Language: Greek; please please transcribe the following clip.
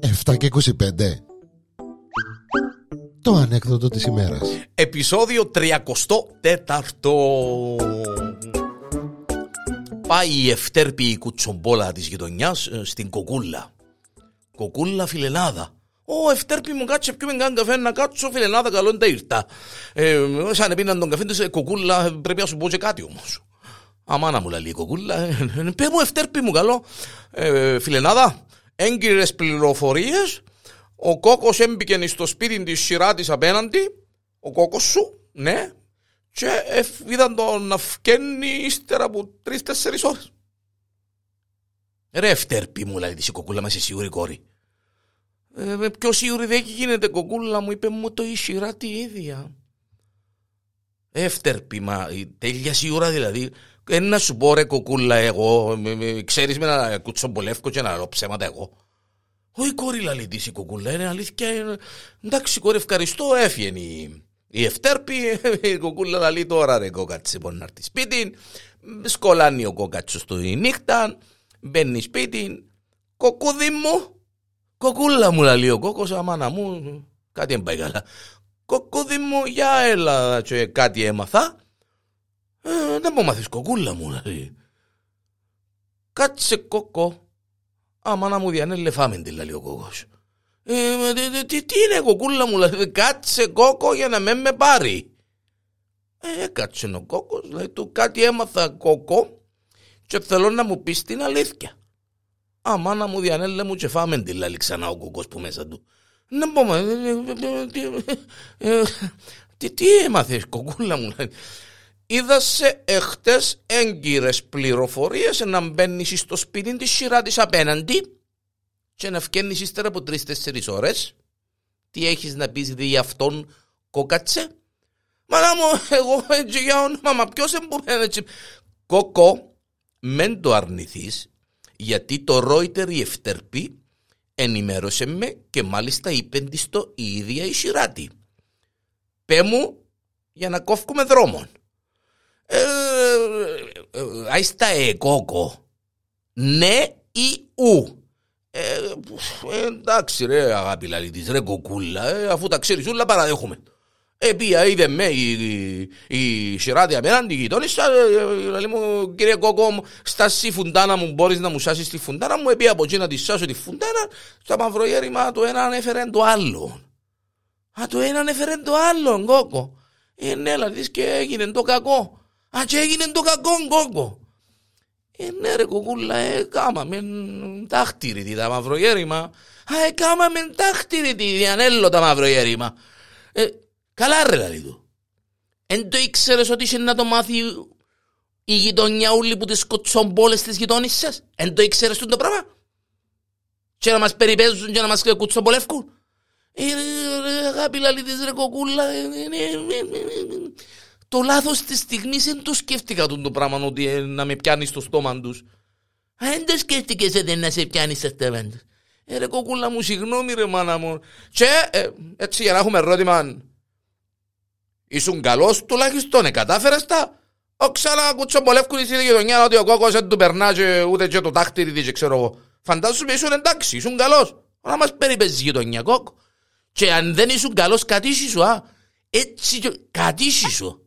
Εφτά και 25 Το ανέκδοτο της ημέρας. Επισόδιο 34 Πάει η ευτέρπη κουτσομπόλα της γειτονιάς ε, στην κοκούλα. Κοκούλα φιλενάδα. Ω, ευτέρπη μου κάτσε πιούμε καν καφέ να κάτσω φιλενάδα καλό είναι τα ήρθα. Ε, σαν επίναν τον καφέ της ε, κοκούλα πρέπει να σου πω και κάτι όμως. Αμάνα μου λέει η κοκούλα. ε, ε, Πέ μου ευτέρπη μου καλό. Ε, φιλενάδα, έγκυρες πληροφορίες. Ο κόκος έμπηκε στο σπίτι της σειρά της απέναντι. Ο κόκος σου, ναι. Και ε, είδαν τον να φκένει ύστερα από τρεις-τέσσερις ώρες. Ρε ευτέρπη μου λέει της η κοκούλα μας, είσαι σίγουρη κόρη. Ε, με πιο σίγουρη δεν γίνεται κοκούλα μου, είπε μου το η σειρά τη ίδια. Εύτερπη, μα η τέλεια σίγουρα δηλαδή. Ε, να σου πω ρε κοκούλα εγώ, με- με- ξέρεις με να κουτσομπολεύκω και να λέω ψέματα εγώ. Όχι κόρη λαλή της η κοκούλα, είναι αλήθεια. είναι- Εντάξει κόρη ευχαριστώ, έφυγε η, η ευτέρπη, η κοκούλα λαλή τώρα ρε κόκατσε μπορεί να έρθει σπίτι. Σκολάνει ο κόκατσος του η νύχτα, μπαίνει σπίτι. Κοκούδι μου, Κοκούλα μου λέει ο κόκκος, αμάνα μου, κάτι δεν πάει καλά. Κοκκούδι μου, για έλα και κάτι έμαθα. Ε, δεν μου μάθεις κοκούλα μου, λέει. Κάτσε κόκκο. Αμάνα μου διανέλε φάμε τη λέει ο κόκκος. Ε, τι, τι- τι, τι είναι κοκούλα μου, λέει, κάτσε κόκκο για να με με πάρει. Ε, κάτσε ο κόκκος, λέει του κάτι έμαθα κόκκο και θέλω να μου πεις την αλήθεια. Αμάνα μου διανέλε μου και φάμε τη λάλη ξανά ο κουκός που μέσα του. Να πω, μα, ε, ε, ε, τι- ε, τι, τι έμαθες κοκούλα μου. λέει. Είδα σε εχθές έγκυρες πληροφορίες να μπαίνεις στο σπίτι της σειρά της απέναντι και να φκένεις ύστερα από τρεις-τέσσερις ώρες. Τι έχεις να πεις δι' αυτόν κόκατσε; Μάνα μου, εγώ έτσι για όνομα, μα ποιος εμπορεί έτσι. Κόκο, μεν το αρνηθείς, γιατί το Ρόιτερ η Ευτέρπη ενημέρωσε με και μάλιστα είπε της το η ίδια η Σιράτη. Πέ μου για να κόφκουμε δρόμον. Ε, ε, ε, άιστα ε, κόκο. Ναι ή ου. Ε, ε, εντάξει ρε αγάπη λαλή της, ρε κοκούλα, ε, αφού τα ξέρεις όλα παραδέχομαι. Επία είδε με η, η, η Σιράτη απέναντι η γειτόνισσα, ε, ε, λέει μου κύριε Κόκο μου, στάσει φουντάνα μου μπορείς να μου σάσεις τη φουντάνα μου, επία από εκεί να τη σάσω τη φουντάνα, στο μαυρογέρημα το ένα ανέφερε το άλλο. Α, το ένα ανέφερε το άλλο, Κόκο. Ε, ναι, λαλείς και έγινε το κακό. Α, και έγινε το κακό, Κόκο. Ε, ναι ρε κοκούλα, ε, κάμαμε τάχτηρη τα μαυρογέρημα. Α, ε, κάμαμε τάχτηρη τη διανέλω τα μαυρογέρημα. Ε, καλά ρε λαλή του. Εν το ήξερες ότι είχε να το μάθει η γειτονιά ούλη που τις κοτσομπόλες της γειτόνισσας. Εν το ήξερες το πράγμα; Και να μας περιπέζουν και να μας κουτσομπολεύκουν. Ε, ρε, αγάπη λαλή της ρε κοκούλα. ε, ε, ε, ε, ε, ε, Το λάθος της στιγμής δεν το σκέφτηκα τον το πράγμα ότι ε, να με πιάνεις στο στόμα τους. Α, δεν το σκέφτηκες ε, να σε πιάνεις στο στόμα τους. Ε, ρε κοκούλα μου, συγγνώμη ρε μάνα μου. Και ε, έτσι για να έχουμε ερώτημα. Ήσουν καλός τουλάχιστον, ε, κατάφερες τα. Ο ξανά κουτσομπολεύκουν στην γειτονιά ότι ο κόκκος δεν του περνά και ούτε και το τάχτηρι της, ξέρω εγώ. Φαντάζομαι ήσουν εντάξει, ήσουν καλός. Να μας περιπέζεις γειτονιά κόκκο. Και αν δεν ήσουν καλός κατήσι σου, α. Έτσι και κατήσι σου.